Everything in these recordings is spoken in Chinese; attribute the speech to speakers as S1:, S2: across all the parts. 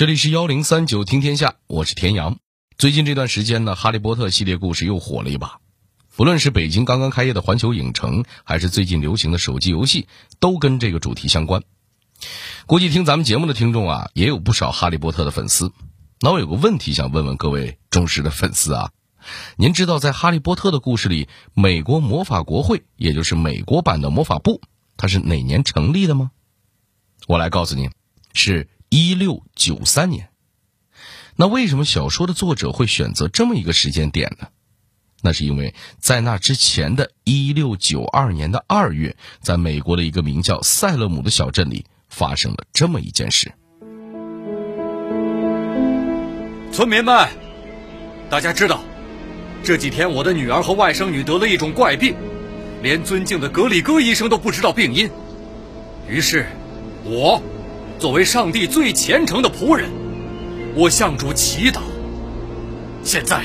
S1: 这里是幺零三九听天下，我是田阳。最近这段时间呢，《哈利波特》系列故事又火了一把。不论是北京刚刚开业的环球影城，还是最近流行的手机游戏，都跟这个主题相关。估计听咱们节目的听众啊，也有不少《哈利波特》的粉丝。那我有个问题想问问各位忠实的粉丝啊，您知道在《哈利波特》的故事里，美国魔法国会，也就是美国版的魔法部，它是哪年成立的吗？我来告诉您，是。一六九三年，那为什么小说的作者会选择这么一个时间点呢？那是因为在那之前的一六九二年的二月，在美国的一个名叫塞勒姆的小镇里发生了这么一件事。
S2: 村民们，大家知道，这几天我的女儿和外甥女得了一种怪病，连尊敬的格里戈医生都不知道病因，于是，我。作为上帝最虔诚的仆人，我向主祈祷。现在，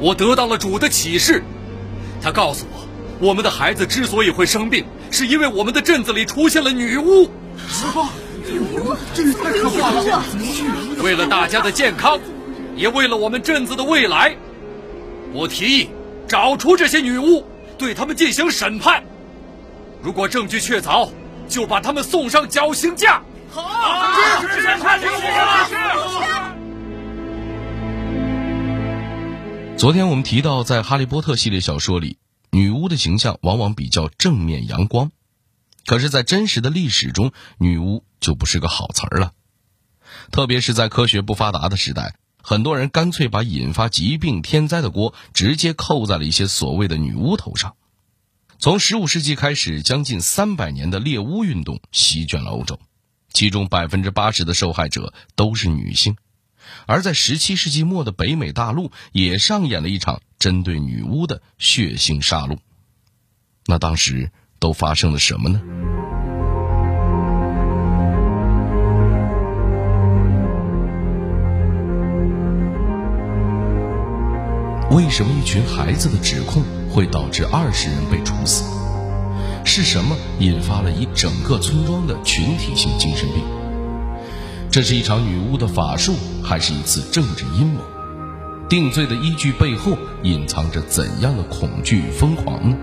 S2: 我得到了主的启示，他告诉我，我们的孩子之所以会生病，是因为我们的镇子里出现了女巫。
S3: 什么？女巫？这太可怕了！
S2: 为了大家的健康，也为了我们镇子的未来，我提议找出这些女巫，对他们进行审判。如果证据确凿，就把他们送上绞刑架。好，支持判刑
S1: 昨天我们提到，在《哈利波特》系列小说里，女巫的形象往往比较正面阳光，可是，在真实的历史中，女巫就不是个好词儿了。特别是在科学不发达的时代，很多人干脆把引发疾病、天灾的锅直接扣在了一些所谓的女巫头上。从15世纪开始，将近300年的猎巫运动席卷了欧洲。其中百分之八十的受害者都是女性，而在十七世纪末的北美大陆也上演了一场针对女巫的血腥杀戮。那当时都发生了什么呢？为什么一群孩子的指控会导致二十人被处死？是什么引发了一整个村庄的群体性精神病？这是一场女巫的法术，还是一次政治阴谋？定罪的依据背后隐藏着怎样的恐惧与疯狂呢？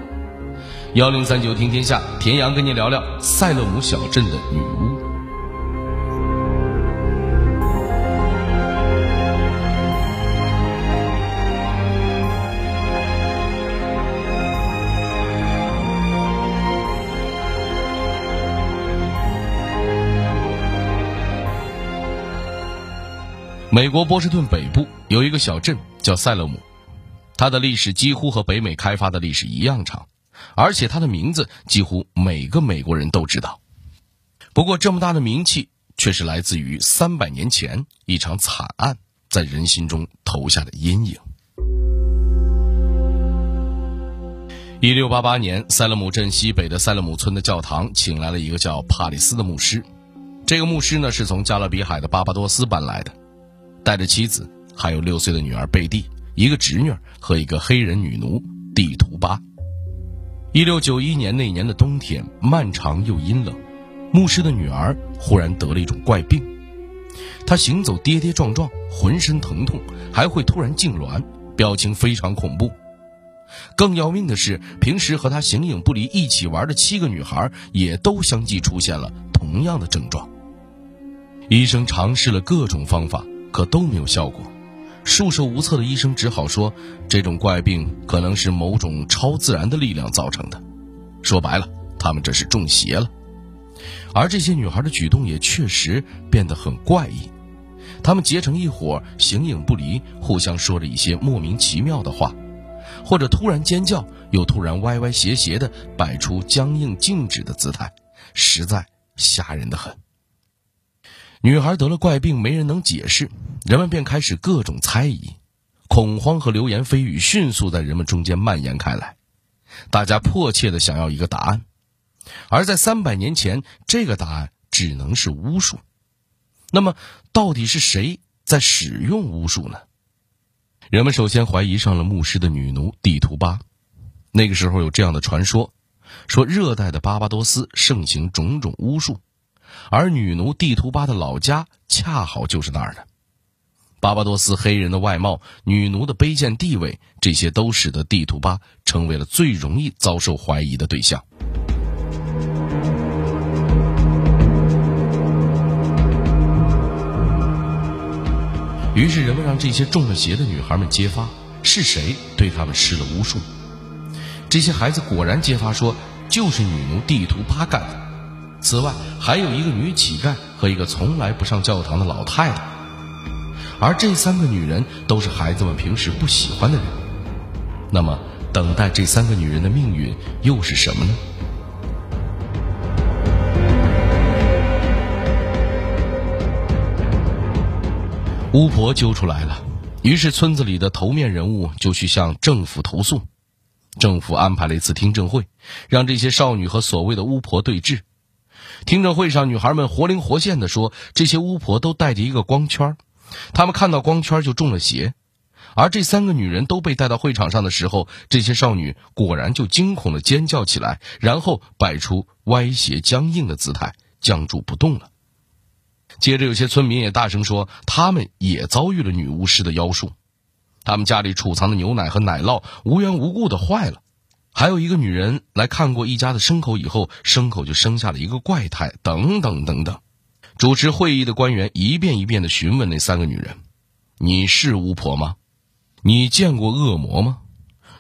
S1: 幺零三九听天下，田阳跟你聊聊塞勒姆小镇的女巫。美国波士顿北部有一个小镇叫塞勒姆，它的历史几乎和北美开发的历史一样长，而且它的名字几乎每个美国人都知道。不过，这么大的名气却是来自于三百年前一场惨案在人心中投下的阴影。一六八八年，塞勒姆镇西北的塞勒姆村的教堂请来了一个叫帕里斯的牧师，这个牧师呢是从加勒比海的巴巴多斯搬来的。带着妻子，还有六岁的女儿贝蒂，一个侄女和一个黑人女奴蒂图巴。一六九一年那年的冬天，漫长又阴冷，牧师的女儿忽然得了一种怪病，她行走跌跌撞撞，浑身疼痛，还会突然痉挛，表情非常恐怖。更要命的是，平时和她形影不离、一起玩的七个女孩也都相继出现了同样的症状。医生尝试了各种方法。可都没有效果，束手无策的医生只好说，这种怪病可能是某种超自然的力量造成的。说白了，他们这是中邪了。而这些女孩的举动也确实变得很怪异，她们结成一伙，形影不离，互相说着一些莫名其妙的话，或者突然尖叫，又突然歪歪斜斜的摆出僵硬静止的姿态，实在吓人的很。女孩得了怪病，没人能解释，人们便开始各种猜疑，恐慌和流言蜚语迅速在人们中间蔓延开来，大家迫切的想要一个答案，而在三百年前，这个答案只能是巫术。那么，到底是谁在使用巫术呢？人们首先怀疑上了牧师的女奴地图巴。那个时候有这样的传说，说热带的巴巴多斯盛行种种巫术。而女奴地图巴的老家恰好就是那儿的。巴巴多斯黑人的外貌、女奴的卑贱地位，这些都使得地图巴成为了最容易遭受怀疑的对象。于是，人们让这些中了邪的女孩们揭发是谁对他们施了巫术。这些孩子果然揭发说，就是女奴地图巴干的。此外，还有一个女乞丐和一个从来不上教堂的老太太。而这三个女人都是孩子们平时不喜欢的人。那么，等待这三个女人的命运又是什么呢？巫婆揪出来了，于是村子里的头面人物就去向政府投诉。政府安排了一次听证会，让这些少女和所谓的巫婆对峙。听证会上，女孩们活灵活现地说，这些巫婆都带着一个光圈，她们看到光圈就中了邪。而这三个女人都被带到会场上的时候，这些少女果然就惊恐地尖叫起来，然后摆出歪斜僵硬的姿态，僵住不动了。接着，有些村民也大声说，他们也遭遇了女巫师的妖术，他们家里储藏的牛奶和奶酪无缘无故的坏了，还有一个女人来看过一家的牲口以后，牲口就生下了一个怪胎，等等等等。主持会议的官员一遍一遍的询问那三个女人：“你是巫婆吗？你见过恶魔吗？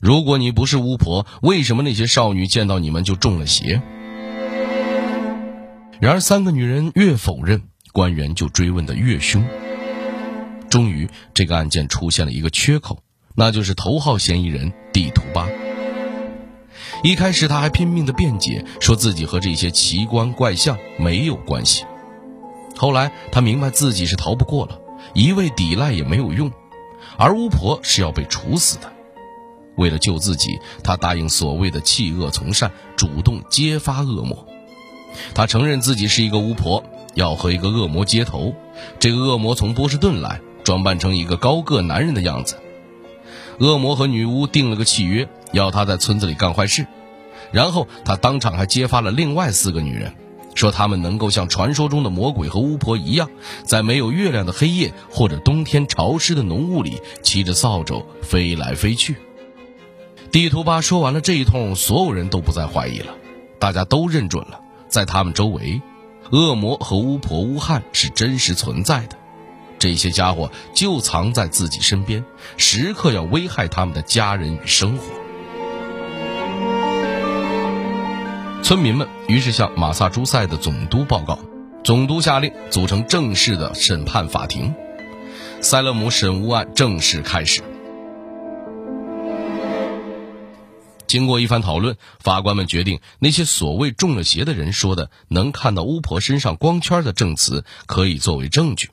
S1: 如果你不是巫婆，为什么那些少女见到你们就中了邪？”然而，三个女人越否认。官员就追问的越凶，终于这个案件出现了一个缺口，那就是头号嫌疑人地图巴。一开始他还拼命的辩解，说自己和这些奇观怪象没有关系。后来他明白自己是逃不过了，一味抵赖也没有用，而巫婆是要被处死的。为了救自己，他答应所谓的弃恶从善，主动揭发恶魔。他承认自己是一个巫婆。要和一个恶魔接头，这个恶魔从波士顿来，装扮成一个高个男人的样子。恶魔和女巫定了个契约，要他在村子里干坏事。然后他当场还揭发了另外四个女人，说她们能够像传说中的魔鬼和巫婆一样，在没有月亮的黑夜或者冬天潮湿的浓雾里，骑着扫帚飞来飞去。地图巴说完了这一通，所有人都不再怀疑了，大家都认准了，在他们周围。恶魔和巫婆巫汉是真实存在的，这些家伙就藏在自己身边，时刻要危害他们的家人与生活。村民们于是向马萨诸塞的总督报告，总督下令组成正式的审判法庭，塞勒姆审巫案正式开始。经过一番讨论，法官们决定，那些所谓中了邪的人说的能看到巫婆身上光圈的证词可以作为证据。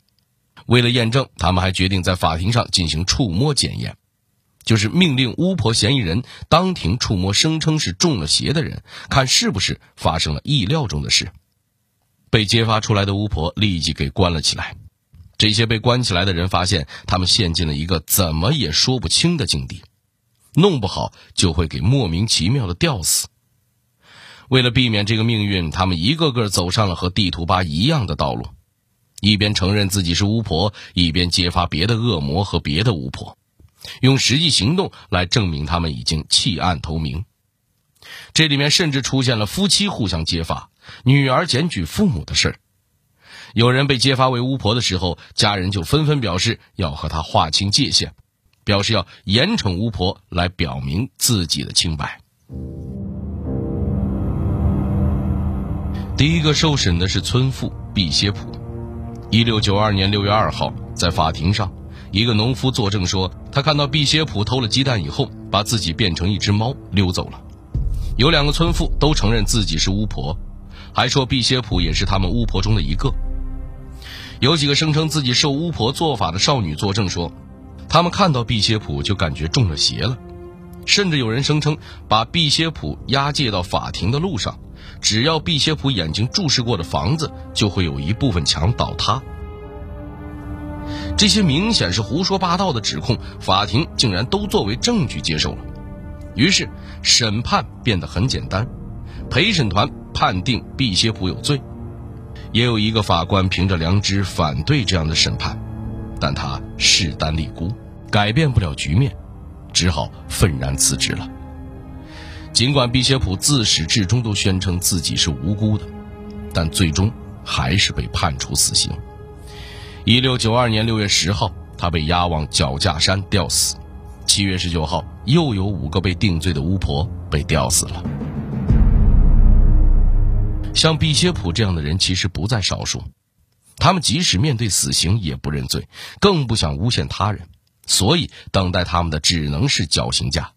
S1: 为了验证，他们还决定在法庭上进行触摸检验，就是命令巫婆嫌疑人当庭触摸声称是中了邪的人，看是不是发生了意料中的事。被揭发出来的巫婆立即给关了起来。这些被关起来的人发现，他们陷进了一个怎么也说不清的境地。弄不好就会给莫名其妙的吊死。为了避免这个命运，他们一个个走上了和地图巴一样的道路，一边承认自己是巫婆，一边揭发别的恶魔和别的巫婆，用实际行动来证明他们已经弃暗投明。这里面甚至出现了夫妻互相揭发、女儿检举父母的事儿。有人被揭发为巫婆的时候，家人就纷纷表示要和他划清界限。表示要严惩巫婆，来表明自己的清白。第一个受审的是村妇毕歇普。一六九二年六月二号，在法庭上，一个农夫作证说，他看到毕歇普偷了鸡蛋以后，把自己变成一只猫溜走了。有两个村妇都承认自己是巫婆，还说毕歇普也是他们巫婆中的一个。有几个声称自己受巫婆做法的少女作证说。他们看到毕歇普就感觉中了邪了，甚至有人声称把毕歇普押解到法庭的路上，只要毕歇普眼睛注视过的房子，就会有一部分墙倒塌。这些明显是胡说八道的指控，法庭竟然都作为证据接受了。于是审判变得很简单，陪审团判定毕歇普有罪。也有一个法官凭着良知反对这样的审判，但他势单力孤，改变不了局面，只好愤然辞职了。尽管毕歇普自始至终都宣称自己是无辜的，但最终还是被判处死刑。一六九二年六月十号，他被押往脚架山吊死。七月十九号，又有五个被定罪的巫婆被吊死了。像毕歇普这样的人其实不在少数，他们即使面对死刑也不认罪，更不想诬陷他人，所以等待他们的只能是绞刑架。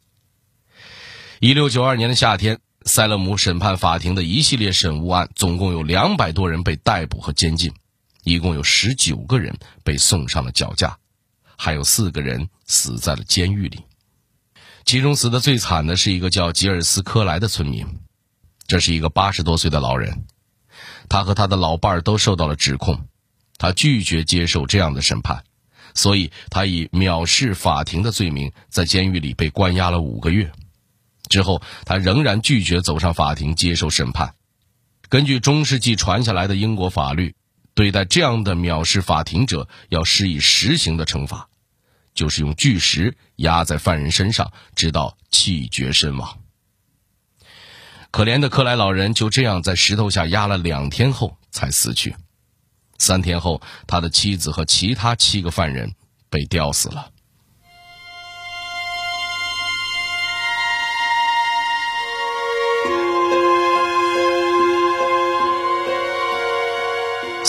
S1: 一六九二年的夏天，塞勒姆审判法庭的一系列审巫案，总共有两百多人被逮捕和监禁，一共有十九个人被送上了绞架，还有四个人死在了监狱里。其中死的最惨的是一个叫吉尔斯科莱的村民。这是一个八十多岁的老人，他和他的老伴儿都受到了指控，他拒绝接受这样的审判，所以他以藐视法庭的罪名在监狱里被关押了五个月。之后，他仍然拒绝走上法庭接受审判。根据中世纪传下来的英国法律，对待这样的藐视法庭者，要施以实刑的惩罚，就是用巨石压在犯人身上，直到气绝身亡。可怜的克莱老人就这样在石头下压了两天后才死去。三天后，他的妻子和其他七个犯人被吊死了。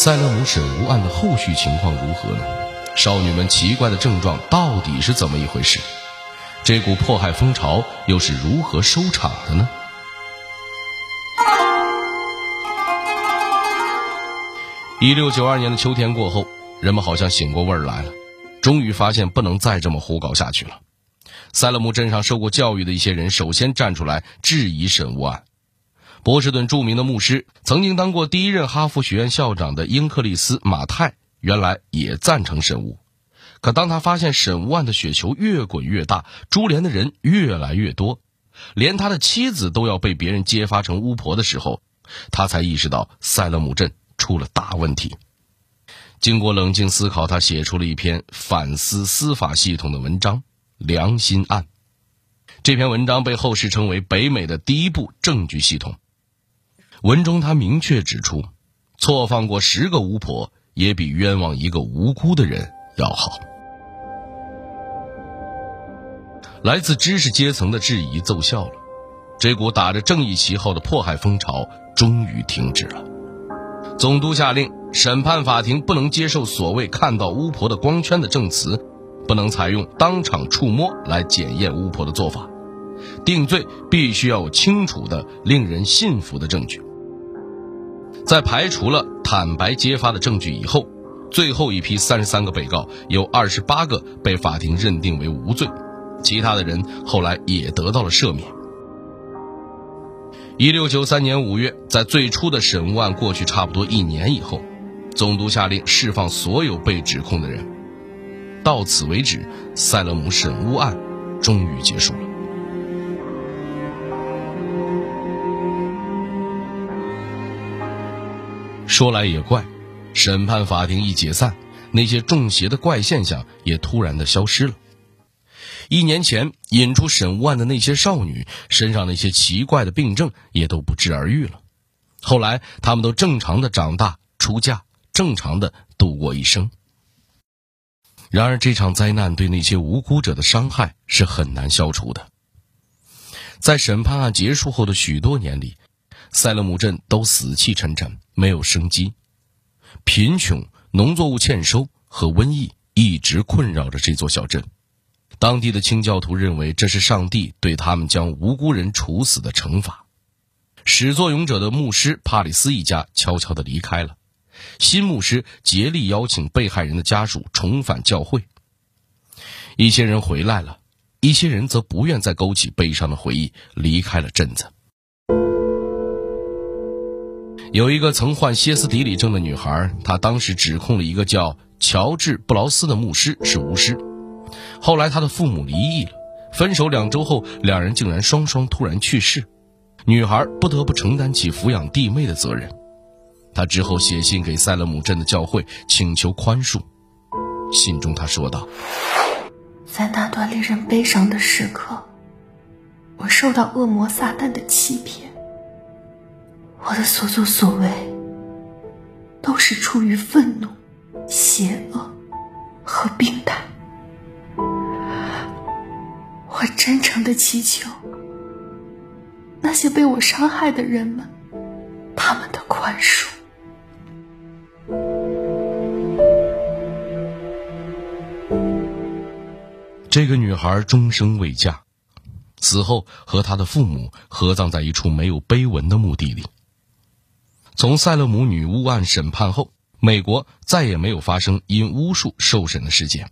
S1: 塞勒姆审巫案的后续情况如何呢？少女们奇怪的症状到底是怎么一回事？这股迫害风潮又是如何收场的呢？一六九二年的秋天过后，人们好像醒过味儿来了，终于发现不能再这么胡搞下去了。塞勒姆镇上受过教育的一些人首先站出来质疑审巫案。波士顿著名的牧师，曾经当过第一任哈佛学院校长的英克利斯·马泰，原来也赞成神巫。可当他发现审巫案的雪球越滚越大，株连的人越来越多，连他的妻子都要被别人揭发成巫婆的时候，他才意识到塞勒姆镇。出了大问题。经过冷静思考，他写出了一篇反思司法系统的文章《良心案》。这篇文章被后世称为北美的第一部证据系统。文中他明确指出，错放过十个巫婆，也比冤枉一个无辜的人要好。来自知识阶层的质疑奏效了，这股打着正义旗号的迫害风潮终于停止了。总督下令，审判法庭不能接受所谓看到巫婆的光圈的证词，不能采用当场触摸来检验巫婆的做法，定罪必须要有清楚的、令人信服的证据。在排除了坦白揭发的证据以后，最后一批三十三个被告有二十八个被法庭认定为无罪，其他的人后来也得到了赦免。一六九三年五月，在最初的审问案过去差不多一年以后，总督下令释放所有被指控的人。到此为止，塞勒姆审巫案终于结束了。说来也怪，审判法庭一解散，那些中邪的怪现象也突然的消失了。一年前引出审巫案的那些少女身上那些奇怪的病症也都不治而愈了，后来他们都正常的长大、出嫁，正常的度过一生。然而这场灾难对那些无辜者的伤害是很难消除的。在审判案结束后的许多年里，塞勒姆镇都死气沉沉，没有生机，贫穷、农作物欠收和瘟疫一直困扰着这座小镇。当地的清教徒认为这是上帝对他们将无辜人处死的惩罚。始作俑者的牧师帕里斯一家悄悄地离开了，新牧师竭力邀请被害人的家属重返教会。一些人回来了，一些人则不愿再勾起悲伤的回忆，离开了镇子。有一个曾患歇斯底里症的女孩，她当时指控了一个叫乔治布劳斯的牧师是巫师。后来，他的父母离异了，分手两周后，两人竟然双双突然去世，女孩不得不承担起抚养弟妹的责任。他之后写信给塞勒姆镇的教会，请求宽恕。信中他说道：“
S3: 在那段令人悲伤的时刻，我受到恶魔撒旦的欺骗。我的所作所为，都是出于愤怒、邪恶和病态。我真诚的祈求那些被我伤害的人们，他们的宽恕。”
S1: 这个女孩终生未嫁，死后和她的父母合葬在一处没有碑文的墓地里。从塞勒姆女巫案审判后，美国再也没有发生因巫术受审的事件。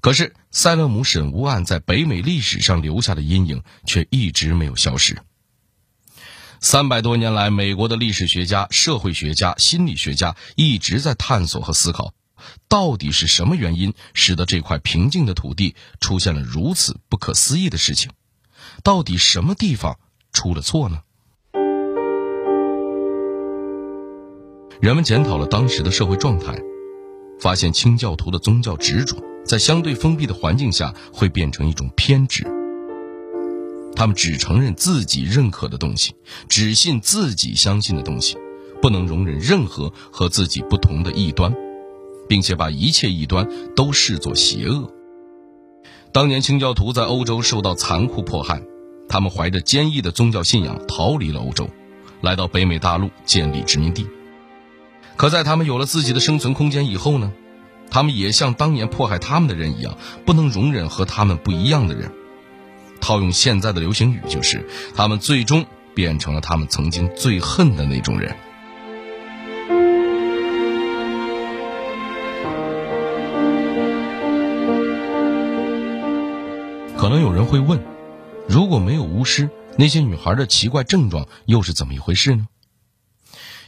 S1: 可是，塞勒姆审巫案在北美历史上留下的阴影却一直没有消失。三百多年来，美国的历史学家、社会学家、心理学家一直在探索和思考。到底是什么原因使得这块平静的土地出现了如此不可思议的事情？到底什么地方出了错呢？人们检讨了当时的社会状态，发现清教徒的宗教执着在相对封闭的环境下会变成一种偏执。他们只承认自己认可的东西，只信自己相信的东西，不能容忍任何和自己不同的异端。并且把一切异端都视作邪恶。当年清教徒在欧洲受到残酷迫害，他们怀着坚毅的宗教信仰逃离了欧洲，来到北美大陆建立殖民地。可在他们有了自己的生存空间以后呢？他们也像当年迫害他们的人一样，不能容忍和他们不一样的人。套用现在的流行语，就是他们最终变成了他们曾经最恨的那种人。可能有人会问：如果没有巫师，那些女孩的奇怪症状又是怎么一回事呢？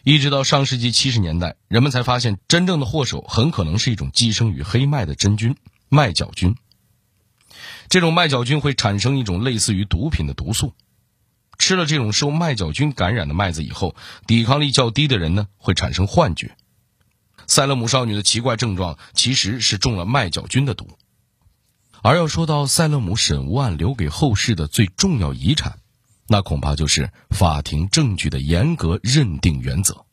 S1: 一直到上世纪七十年代，人们才发现，真正的祸首很可能是一种寄生于黑麦的真菌——麦角菌。这种麦角菌会产生一种类似于毒品的毒素，吃了这种受麦角菌感染的麦子以后，抵抗力较低的人呢会产生幻觉。塞勒姆少女的奇怪症状其实是中了麦角菌的毒。而要说到塞勒姆审巫案留给后世的最重要遗产，那恐怕就是法庭证据的严格认定原则。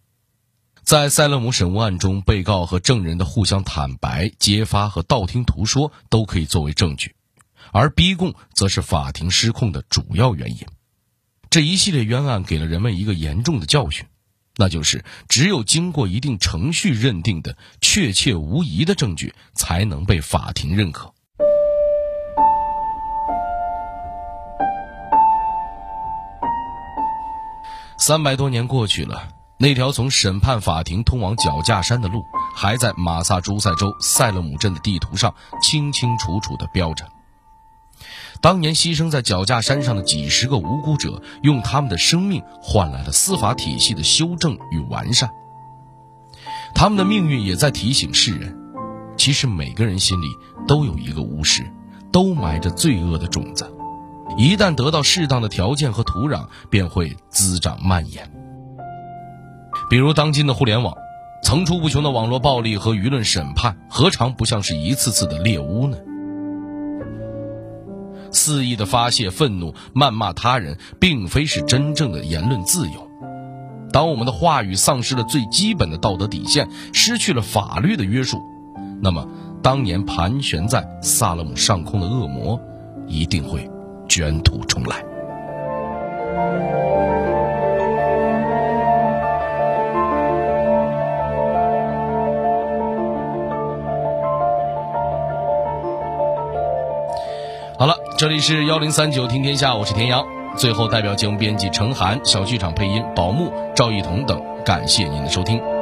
S1: 在塞勒姆审巫案中，被告和证人的互相坦白、揭发和道听途说都可以作为证据，而逼供则是法庭失控的主要原因。这一系列冤案给了人们一个严重的教训，那就是只有经过一定程序认定的确切无疑的证据，才能被法庭认可。三百多年过去了，那条从审判法庭通往脚架山的路，还在马萨诸塞州塞勒姆镇的地图上清清楚楚地标着。当年牺牲在脚架山上的几十个无辜者，用他们的生命换来了司法体系的修正与完善。他们的命运也在提醒世人：其实每个人心里都有一个巫师，都埋着罪恶的种子。一旦得到适当的条件和土壤，便会滋长蔓延。比如当今的互联网，层出不穷的网络暴力和舆论审判，何尝不像是一次次的猎巫呢？肆意的发泄愤怒、谩骂他人，并非是真正的言论自由。当我们的话语丧失了最基本的道德底线，失去了法律的约束，那么当年盘旋在萨勒姆上空的恶魔，一定会。卷土重来。好了，这里是幺零三九听天下，我是田阳。最后，代表节目编辑程涵、小剧场配音宝木、赵一彤等，感谢您的收听。